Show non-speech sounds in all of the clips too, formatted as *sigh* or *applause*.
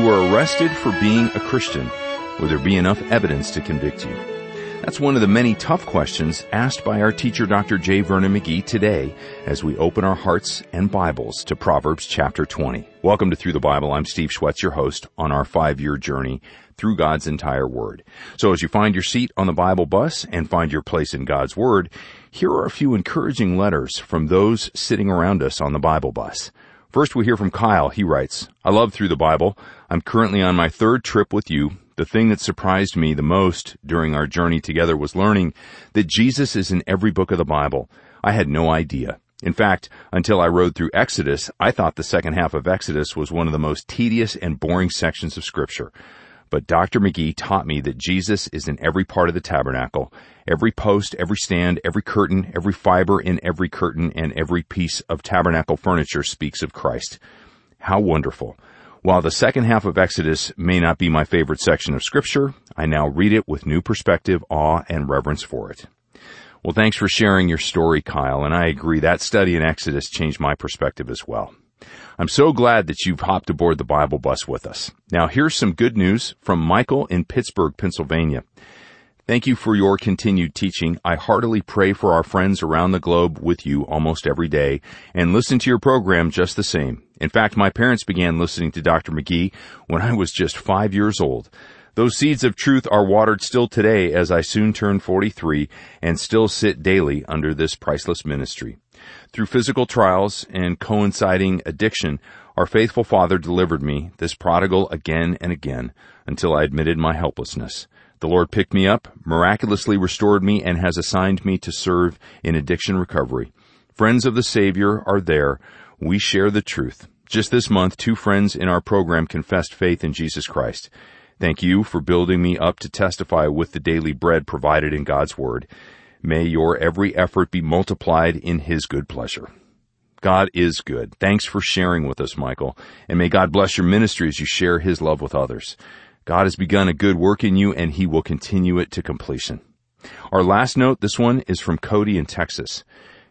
You were arrested for being a Christian, would there be enough evidence to convict you? That's one of the many tough questions asked by our teacher Dr. J. Vernon McGee today as we open our hearts and Bibles to Proverbs chapter 20. Welcome to Through the Bible. I'm Steve Schwetz, your host on our five-year journey through God's entire Word. So as you find your seat on the Bible bus and find your place in God's Word, here are a few encouraging letters from those sitting around us on the Bible bus. First we hear from Kyle. He writes, I love Through the Bible. I'm currently on my third trip with you the thing that surprised me the most during our journey together was learning that Jesus is in every book of the Bible. I had no idea. In fact, until I rode through Exodus, I thought the second half of Exodus was one of the most tedious and boring sections of scripture. But Dr. McGee taught me that Jesus is in every part of the tabernacle, every post, every stand, every curtain, every fiber in every curtain, and every piece of tabernacle furniture speaks of Christ. How wonderful. While the second half of Exodus may not be my favorite section of scripture, I now read it with new perspective, awe, and reverence for it. Well, thanks for sharing your story, Kyle, and I agree that study in Exodus changed my perspective as well. I'm so glad that you've hopped aboard the Bible bus with us. Now here's some good news from Michael in Pittsburgh, Pennsylvania. Thank you for your continued teaching. I heartily pray for our friends around the globe with you almost every day and listen to your program just the same. In fact, my parents began listening to Dr. McGee when I was just five years old. Those seeds of truth are watered still today as I soon turn 43 and still sit daily under this priceless ministry. Through physical trials and coinciding addiction, our faithful father delivered me, this prodigal, again and again until I admitted my helplessness. The Lord picked me up, miraculously restored me, and has assigned me to serve in addiction recovery. Friends of the Savior are there. We share the truth. Just this month, two friends in our program confessed faith in Jesus Christ. Thank you for building me up to testify with the daily bread provided in God's Word. May your every effort be multiplied in His good pleasure. God is good. Thanks for sharing with us, Michael, and may God bless your ministry as you share His love with others. God has begun a good work in you and he will continue it to completion. Our last note, this one is from Cody in Texas.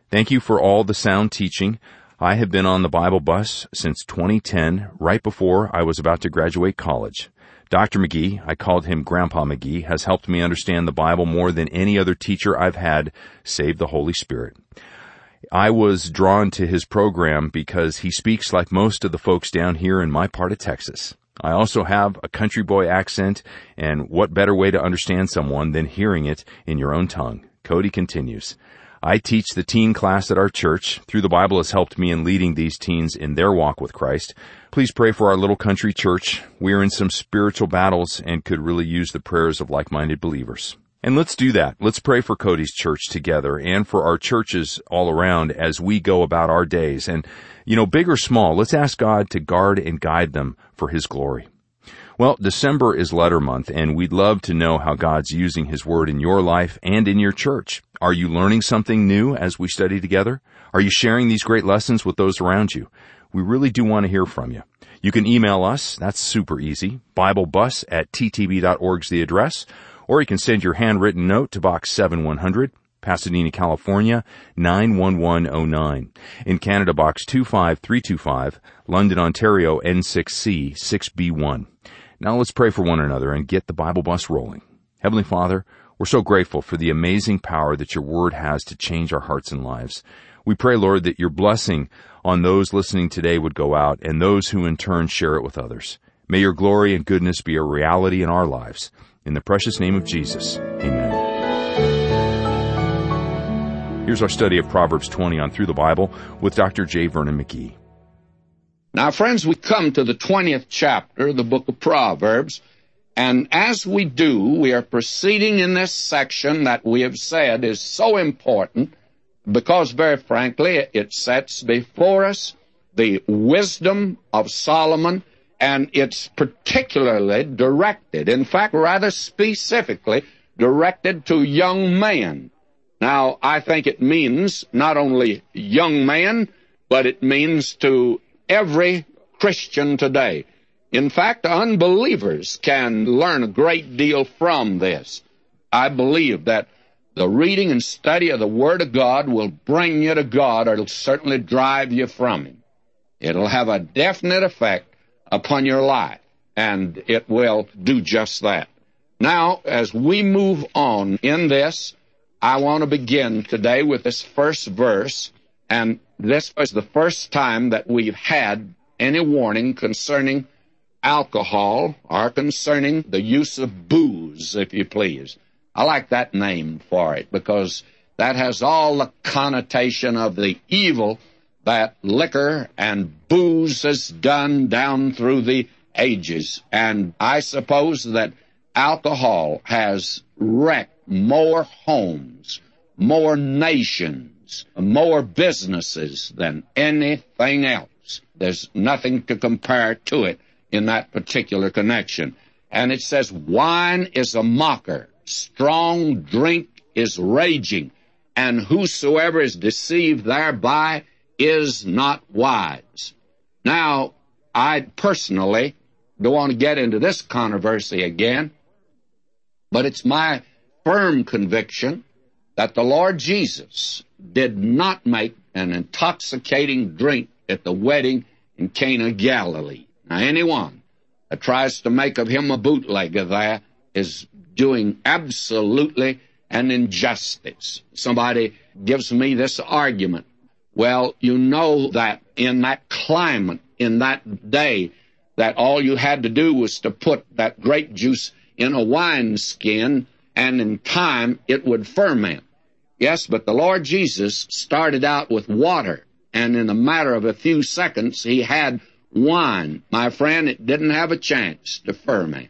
Thank you for all the sound teaching. I have been on the Bible bus since 2010, right before I was about to graduate college. Dr. McGee, I called him Grandpa McGee, has helped me understand the Bible more than any other teacher I've had, save the Holy Spirit. I was drawn to his program because he speaks like most of the folks down here in my part of Texas. I also have a country boy accent, and what better way to understand someone than hearing it in your own tongue? Cody continues. I teach the teen class at our church. Through the Bible has helped me in leading these teens in their walk with Christ. Please pray for our little country church. We are in some spiritual battles and could really use the prayers of like-minded believers. And let's do that. Let's pray for Cody's church together and for our churches all around as we go about our days. And, you know, big or small, let's ask God to guard and guide them for His glory. Well, December is letter month and we'd love to know how God's using His Word in your life and in your church. Are you learning something new as we study together? Are you sharing these great lessons with those around you? We really do want to hear from you. You can email us. That's super easy. BibleBus at ttb.org's the address or you can send your handwritten note to Box 7100, Pasadena, California, 91109. In Canada, Box 25325, London, Ontario, N6C 6B1. Now let's pray for one another and get the Bible bus rolling. Heavenly Father, we're so grateful for the amazing power that your word has to change our hearts and lives. We pray, Lord, that your blessing on those listening today would go out and those who in turn share it with others. May your glory and goodness be a reality in our lives. In the precious name of Jesus, amen. Here's our study of Proverbs 20 on Through the Bible with Dr. J. Vernon McGee. Now, friends, we come to the 20th chapter of the book of Proverbs, and as we do, we are proceeding in this section that we have said is so important because, very frankly, it sets before us the wisdom of Solomon and it's particularly directed, in fact, rather specifically directed to young men. Now, I think it means not only young men, but it means to every Christian today. In fact, unbelievers can learn a great deal from this. I believe that the reading and study of the Word of God will bring you to God, or it'll certainly drive you from Him. It'll have a definite effect upon your life. and it will do just that. Now, as we move on in this, I want to begin today with this first verse, and this was the first time that we've had any warning concerning alcohol or concerning the use of booze, if you please. I like that name for it because that has all the connotation of the evil that liquor and booze has done down through the ages. And I suppose that alcohol has wrecked more homes, more nations, more businesses than anything else. There's nothing to compare to it in that particular connection. And it says, wine is a mocker, strong drink is raging, and whosoever is deceived thereby is not wise. Now, I personally don't want to get into this controversy again, but it's my firm conviction that the Lord Jesus did not make an intoxicating drink at the wedding in Cana Galilee. Now, anyone that tries to make of him a bootlegger there is doing absolutely an injustice. Somebody gives me this argument. Well, you know that in that climate, in that day, that all you had to do was to put that grape juice in a wine skin, and in time it would ferment. Yes, but the Lord Jesus started out with water, and in a matter of a few seconds, he had wine. My friend, it didn't have a chance to ferment.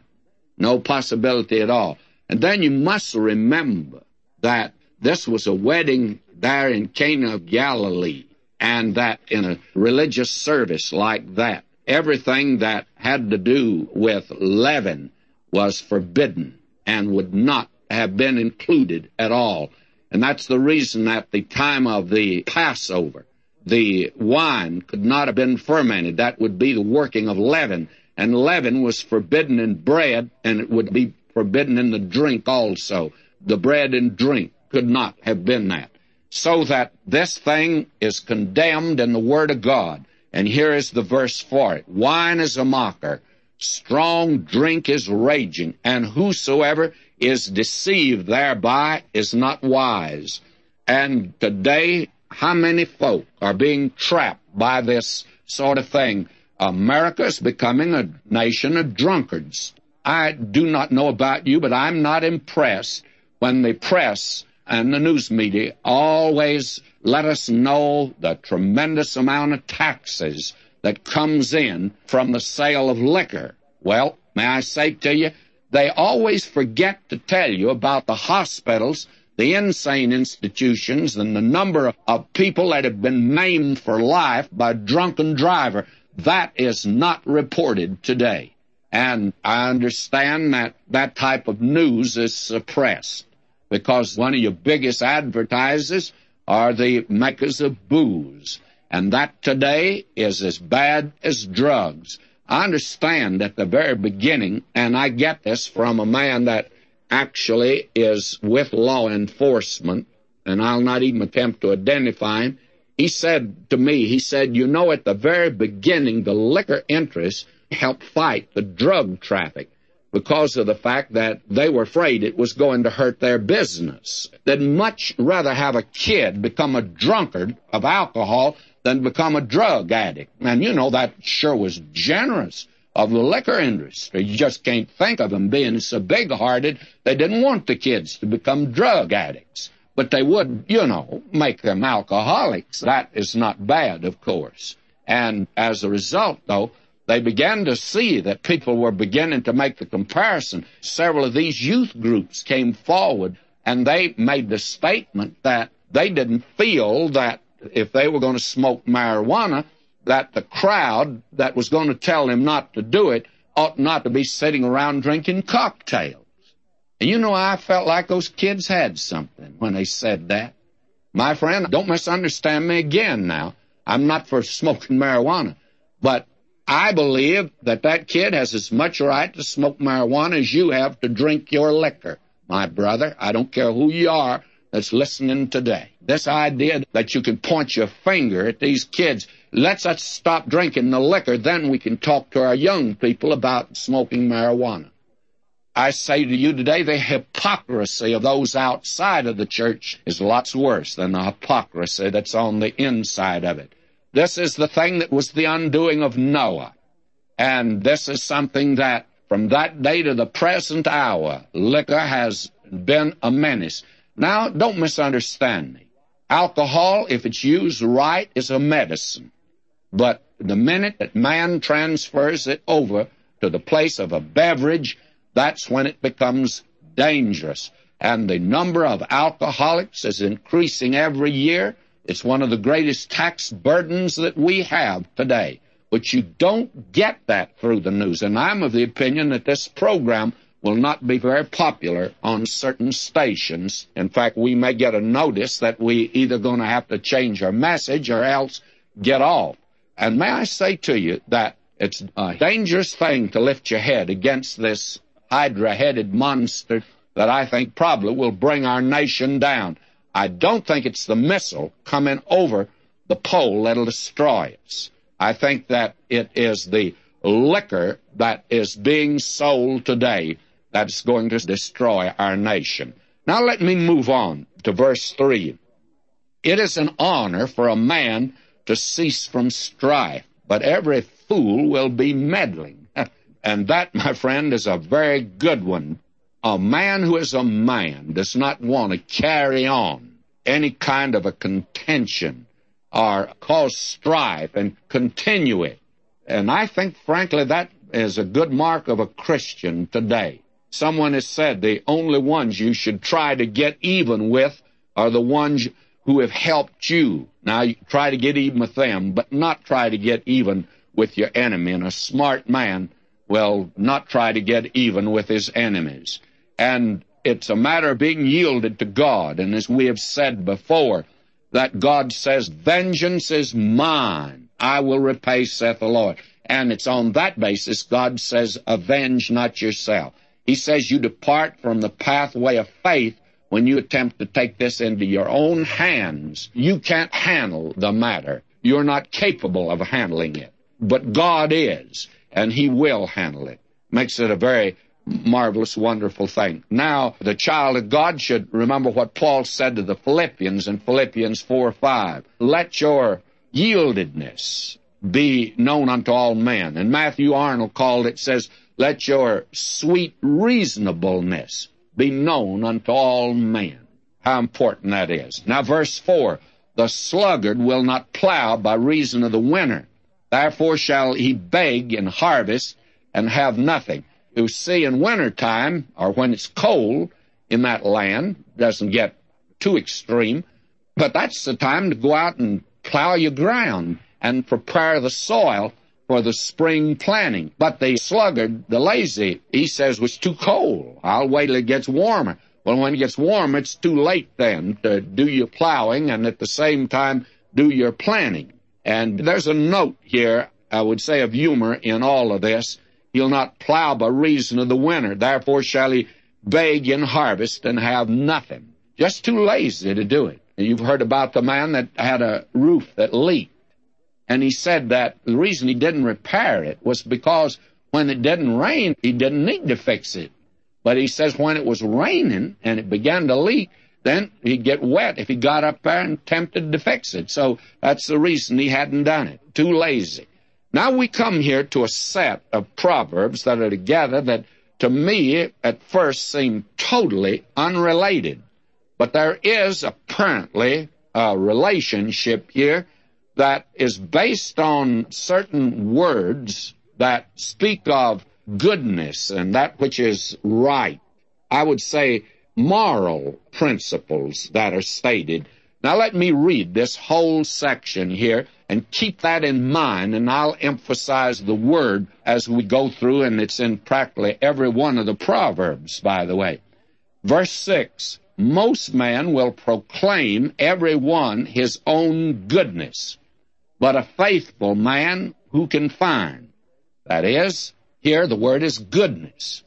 No possibility at all. And then you must remember that this was a wedding there in Cana of Galilee, and that in a religious service like that, everything that had to do with leaven was forbidden and would not have been included at all. And that's the reason at the time of the Passover, the wine could not have been fermented. That would be the working of leaven. And leaven was forbidden in bread, and it would be forbidden in the drink also. The bread and drink could not have been that. So that this thing is condemned in the Word of God. And here is the verse for it. Wine is a mocker, strong drink is raging, and whosoever is deceived thereby is not wise. And today, how many folk are being trapped by this sort of thing? America is becoming a nation of drunkards. I do not know about you, but I'm not impressed when the press and the news media always let us know the tremendous amount of taxes that comes in from the sale of liquor. Well, may I say to you, they always forget to tell you about the hospitals, the insane institutions, and the number of people that have been maimed for life by drunken driver. That is not reported today. And I understand that that type of news is suppressed because one of your biggest advertisers are the makers of booze. And that today is as bad as drugs. I understand at the very beginning, and I get this from a man that actually is with law enforcement, and I'll not even attempt to identify him. He said to me, he said, you know, at the very beginning, the liquor interests helped fight the drug traffic because of the fact that they were afraid it was going to hurt their business. They'd much rather have a kid become a drunkard of alcohol than become a drug addict. And you know, that sure was generous of the liquor industry. You just can't think of them being so big hearted. They didn't want the kids to become drug addicts. But they would, you know, make them alcoholics. That is not bad, of course. And as a result, though, they began to see that people were beginning to make the comparison. Several of these youth groups came forward and they made the statement that they didn't feel that if they were going to smoke marijuana, that the crowd that was going to tell them not to do it ought not to be sitting around drinking cocktails. And you know, I felt like those kids had something when they said that. My friend, don't misunderstand me again now. I'm not for smoking marijuana, but I believe that that kid has as much right to smoke marijuana as you have to drink your liquor, my brother. I don't care who you are, that's listening today. This idea that you can point your finger at these kids, let's us stop drinking the liquor, then we can talk to our young people about smoking marijuana. I say to you today, the hypocrisy of those outside of the church is lots worse than the hypocrisy that's on the inside of it. This is the thing that was the undoing of Noah. And this is something that from that day to the present hour, liquor has been a menace. Now, don't misunderstand me. Alcohol, if it's used right, is a medicine. But the minute that man transfers it over to the place of a beverage, that's when it becomes dangerous. And the number of alcoholics is increasing every year. It's one of the greatest tax burdens that we have today. But you don't get that through the news. And I'm of the opinion that this program will not be very popular on certain stations. In fact, we may get a notice that we either going to have to change our message or else get off. And may I say to you that it's a dangerous thing to lift your head against this hydra-headed monster that I think probably will bring our nation down. I don't think it's the missile coming over the pole that'll destroy us. I think that it is the liquor that is being sold today that's going to destroy our nation. Now let me move on to verse 3. It is an honor for a man to cease from strife, but every fool will be meddling. *laughs* and that, my friend, is a very good one. A man who is a man does not want to carry on any kind of a contention or cause strife and continue it. And I think, frankly, that is a good mark of a Christian today. Someone has said the only ones you should try to get even with are the ones who have helped you. Now, you try to get even with them, but not try to get even with your enemy. And a smart man will not try to get even with his enemies. And it's a matter of being yielded to God. And as we have said before, that God says, Vengeance is mine. I will repay, saith the Lord. And it's on that basis God says, Avenge not yourself. He says you depart from the pathway of faith when you attempt to take this into your own hands. You can't handle the matter. You're not capable of handling it. But God is, and He will handle it. Makes it a very marvelous, wonderful thing. Now, the child of God should remember what Paul said to the Philippians in Philippians 4 5. Let your yieldedness be known unto all men. And Matthew Arnold called it, says, let your sweet reasonableness be known unto all men. How important that is. Now, verse 4 The sluggard will not plow by reason of the winter. Therefore shall he beg in harvest and have nothing. You see, in winter time, or when it's cold in that land, doesn't get too extreme, but that's the time to go out and plow your ground and prepare the soil for the spring planting. But the sluggard, the lazy, he says, was too cold. I'll wait till it gets warmer. Well, when it gets warm, it's too late then to do your plowing and at the same time do your planting. And there's a note here, I would say, of humor in all of this. He'll not plow by reason of the winter. Therefore shall he beg in harvest and have nothing. Just too lazy to do it. You've heard about the man that had a roof that leaked. And he said that the reason he didn't repair it was because when it didn't rain, he didn't need to fix it. But he says when it was raining and it began to leak, then he'd get wet if he got up there and attempted to fix it. So that's the reason he hadn't done it. Too lazy. Now we come here to a set of proverbs that are together that to me at first seem totally unrelated. But there is apparently a relationship here that is based on certain words that speak of goodness and that which is right. I would say moral principles that are stated. Now let me read this whole section here and keep that in mind and I'll emphasize the word as we go through and it's in practically every one of the Proverbs, by the way. Verse 6, most men will proclaim every one his own goodness but a faithful man who can find. That is, here the word is goodness.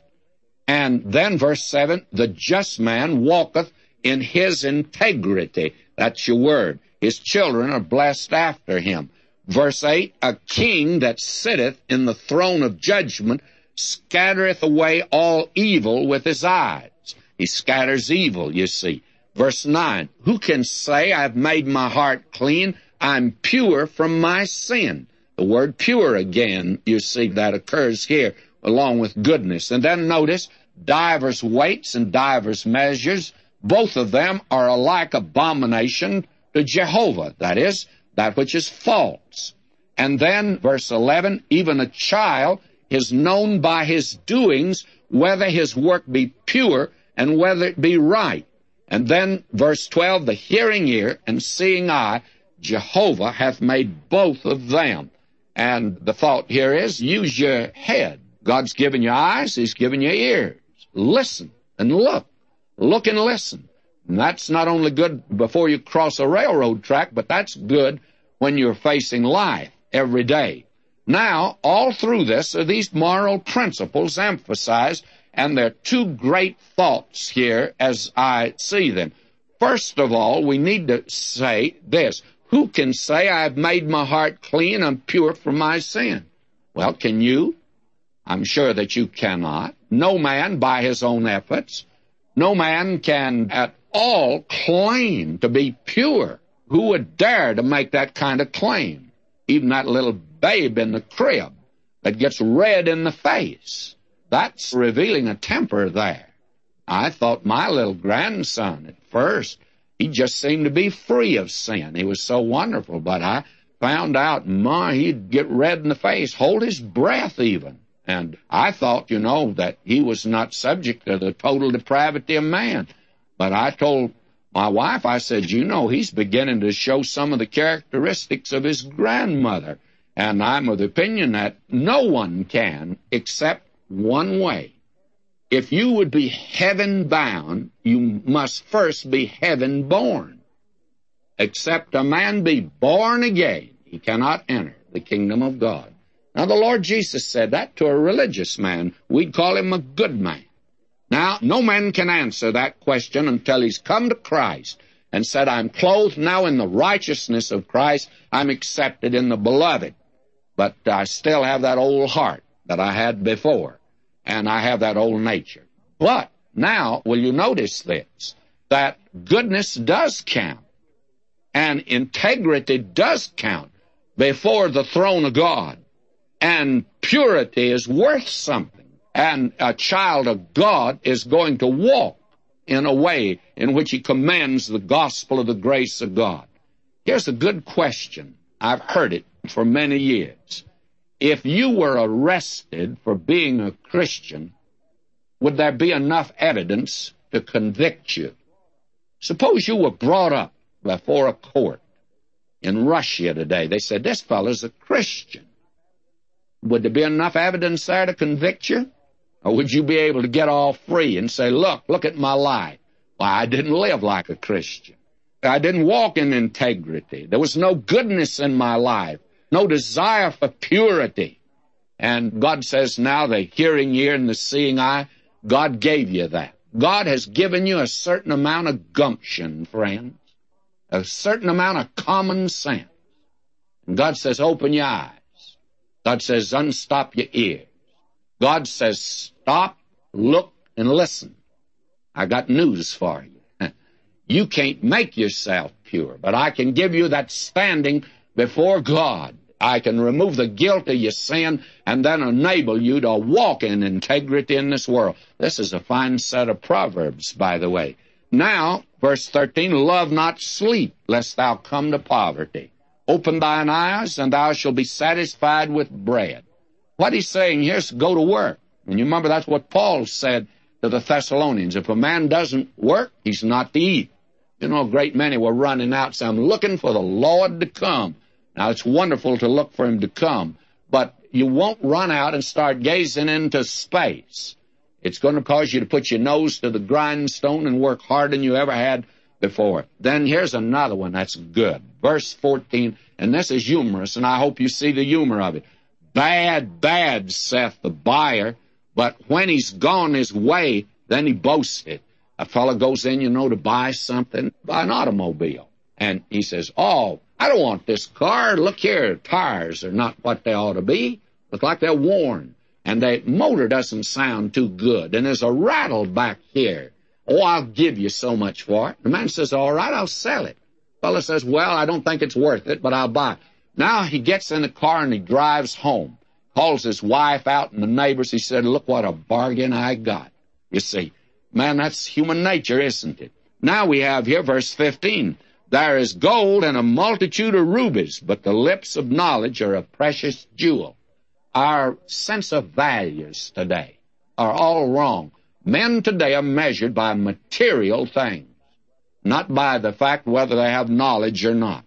And then verse 7 the just man walketh in his integrity. That's your word. His children are blessed after him. Verse 8, a king that sitteth in the throne of judgment scattereth away all evil with his eyes. He scatters evil, you see. Verse 9, who can say, I've made my heart clean, I'm pure from my sin? The word pure again, you see, that occurs here along with goodness. And then notice, divers weights and divers measures, both of them are alike abomination to Jehovah. That is, that which is false. And then, verse 11, even a child is known by his doings whether his work be pure and whether it be right. And then, verse 12, the hearing ear and seeing eye, Jehovah hath made both of them. And the thought here is use your head. God's given you eyes, He's given you ears. Listen and look. Look and listen. And that's not only good before you cross a railroad track, but that's good when you're facing life every day. Now, all through this are these moral principles emphasized, and there are two great thoughts here as I see them. First of all, we need to say this. Who can say, I've made my heart clean and pure from my sin? Well, can you? I'm sure that you cannot. No man by his own efforts. No man can at all claim to be pure. Who would dare to make that kind of claim? Even that little babe in the crib that gets red in the face. That's revealing a temper there. I thought my little grandson at first, he just seemed to be free of sin. He was so wonderful, but I found out, my, he'd get red in the face, hold his breath even. And I thought, you know, that he was not subject to the total depravity of man. But I told my wife, I said, you know, he's beginning to show some of the characteristics of his grandmother. And I'm of the opinion that no one can except one way. If you would be heaven bound, you must first be heaven born. Except a man be born again, he cannot enter the kingdom of God. Now, the Lord Jesus said that to a religious man. We'd call him a good man. Now, no man can answer that question until he's come to Christ and said, I'm clothed now in the righteousness of Christ. I'm accepted in the beloved. But I still have that old heart that I had before, and I have that old nature. But now, will you notice this? That goodness does count, and integrity does count before the throne of God, and purity is worth something and a child of God is going to walk in a way in which he commends the gospel of the grace of God. Here's a good question. I've heard it for many years. If you were arrested for being a Christian, would there be enough evidence to convict you? Suppose you were brought up before a court in Russia today. They said, this fellow's a Christian. Would there be enough evidence there to convict you? Or would you be able to get all free and say, look, look at my life. Why, I didn't live like a Christian. I didn't walk in integrity. There was no goodness in my life, no desire for purity. And God says now the hearing ear and the seeing eye, God gave you that. God has given you a certain amount of gumption, friends, a certain amount of common sense. And God says, open your eyes. God says, unstop your ears. God says, stop, look, and listen. I got news for you. *laughs* You can't make yourself pure, but I can give you that standing before God. I can remove the guilt of your sin and then enable you to walk in integrity in this world. This is a fine set of Proverbs, by the way. Now, verse 13, love not sleep, lest thou come to poverty. Open thine eyes, and thou shalt be satisfied with bread. What he's saying here is go to work. And you remember that's what Paul said to the Thessalonians. If a man doesn't work, he's not to eat. You know, a great many were running out saying, I'm looking for the Lord to come. Now, it's wonderful to look for him to come, but you won't run out and start gazing into space. It's going to cause you to put your nose to the grindstone and work harder than you ever had before. Then here's another one that's good. Verse 14, and this is humorous, and I hope you see the humor of it. Bad, bad, saith the buyer, but when he's gone his way, then he boasted. A fellow goes in, you know, to buy something, buy an automobile. And he says, Oh, I don't want this car. Look here, tires are not what they ought to be. Look like they're worn. And the motor doesn't sound too good. And there's a rattle back here. Oh, I'll give you so much for it. The man says, All right, I'll sell it. Fellow says, Well, I don't think it's worth it, but I'll buy it. Now he gets in the car and he drives home. Calls his wife out and the neighbors. He said, Look what a bargain I got. You see, Man, that's human nature, isn't it? Now we have here verse 15. There is gold and a multitude of rubies, but the lips of knowledge are a precious jewel. Our sense of values today are all wrong. Men today are measured by material things, not by the fact whether they have knowledge or not.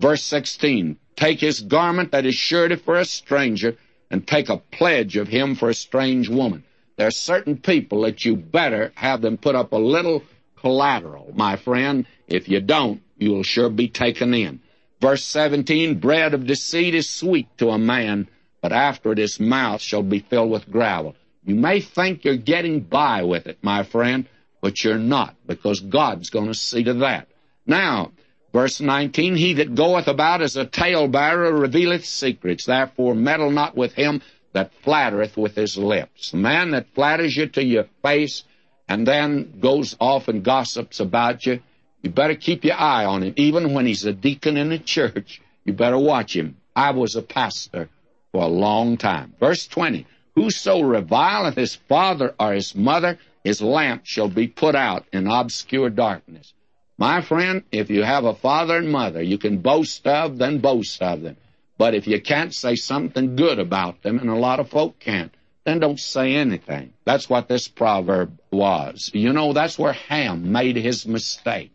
Verse 16, take his garment that is surety for a stranger, and take a pledge of him for a strange woman. There are certain people that you better have them put up a little collateral, my friend. If you don't, you'll sure be taken in. Verse 17, bread of deceit is sweet to a man, but after it his mouth shall be filled with gravel. You may think you're getting by with it, my friend, but you're not, because God's going to see to that. Now, verse 19, he that goeth about as a talebearer revealeth secrets, therefore meddle not with him that flattereth with his lips. The man that flatters you to your face and then goes off and gossips about you, you better keep your eye on him. Even when he's a deacon in the church, you better watch him. I was a pastor for a long time. Verse 20, Whoso revileth his father or his mother, his lamp shall be put out in obscure darkness. My friend, if you have a father and mother you can boast of, then boast of them. But if you can't say something good about them, and a lot of folk can't, then don't say anything. That's what this proverb was. You know, that's where Ham made his mistake.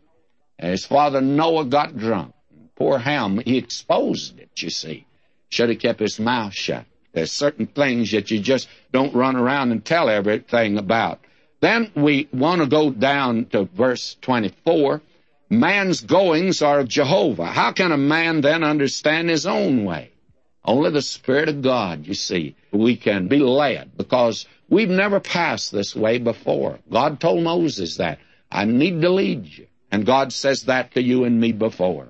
His father Noah got drunk. Poor Ham, he exposed it, you see. Should have kept his mouth shut. There's certain things that you just don't run around and tell everything about. Then we want to go down to verse 24 Man's goings are of Jehovah. How can a man then understand his own way? Only the Spirit of God, you see, we can be led because we've never passed this way before. God told Moses that. I need to lead you. And God says that to you and me before.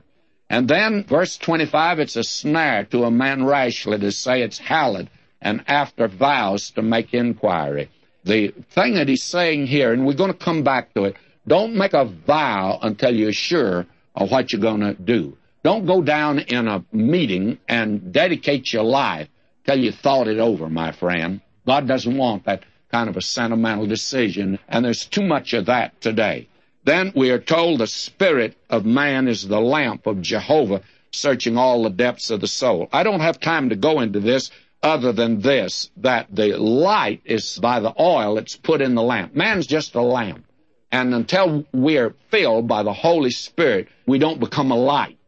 And then, verse 25, it's a snare to a man rashly to say it's hallowed and after vows to make inquiry. The thing that he's saying here, and we're going to come back to it, don't make a vow until you're sure of what you're going to do. Don't go down in a meeting and dedicate your life till you thought it over, my friend. God doesn't want that kind of a sentimental decision, and there's too much of that today. Then we are told the spirit of man is the lamp of Jehovah, searching all the depths of the soul. I don't have time to go into this other than this, that the light is by the oil that's put in the lamp. Man's just a lamp. And until we're filled by the Holy Spirit, we don't become a light.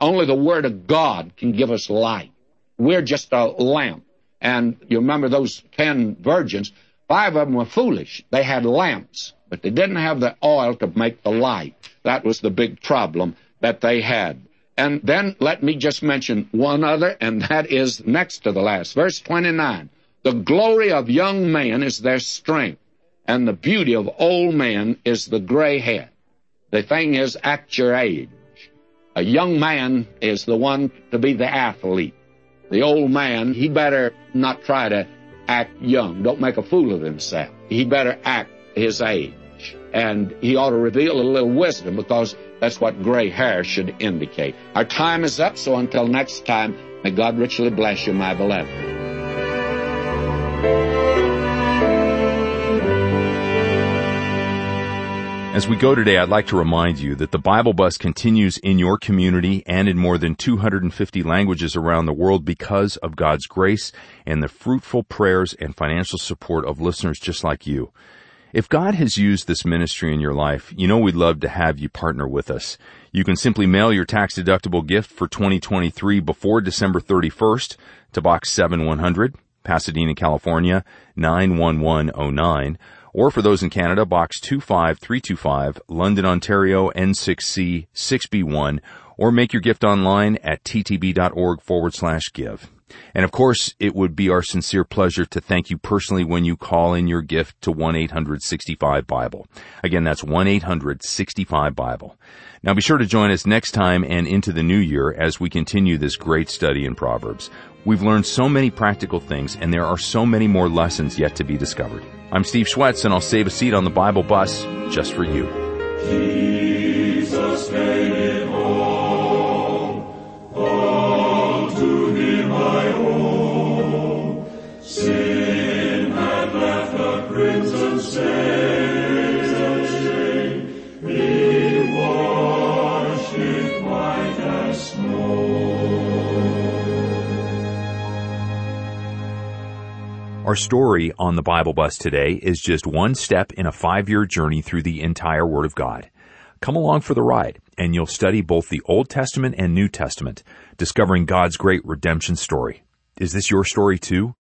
Only the Word of God can give us light. We're just a lamp. And you remember those ten virgins, five of them were foolish. They had lamps, but they didn't have the oil to make the light. That was the big problem that they had. And then let me just mention one other, and that is next to the last. Verse 29. The glory of young men is their strength and the beauty of old men is the gray head. The thing is, act your age. A young man is the one to be the athlete. The old man, he better not try to act young. Don't make a fool of himself. He better act his age. And he ought to reveal a little wisdom because that's what gray hair should indicate. Our time is up, so until next time, may God richly bless you, my beloved. As we go today, I'd like to remind you that the Bible Bus continues in your community and in more than 250 languages around the world because of God's grace and the fruitful prayers and financial support of listeners just like you. If God has used this ministry in your life, you know we'd love to have you partner with us. You can simply mail your tax deductible gift for 2023 before December 31st to Box 7100, Pasadena, California 91109 or for those in Canada, Box 25325, London, Ontario, N6C 6B1, or make your gift online at ttb.org forward slash give. And of course, it would be our sincere pleasure to thank you personally when you call in your gift to 1-800-65-BIBLE. Again, that's 1-800-65-BIBLE. Now be sure to join us next time and into the new year as we continue this great study in Proverbs. We've learned so many practical things and there are so many more lessons yet to be discovered. I'm Steve Schwetz and I'll save a seat on the Bible bus just for you. Jesus Our story on the Bible Bus today is just one step in a five-year journey through the entire Word of God. Come along for the ride, and you'll study both the Old Testament and New Testament, discovering God's great redemption story. Is this your story too?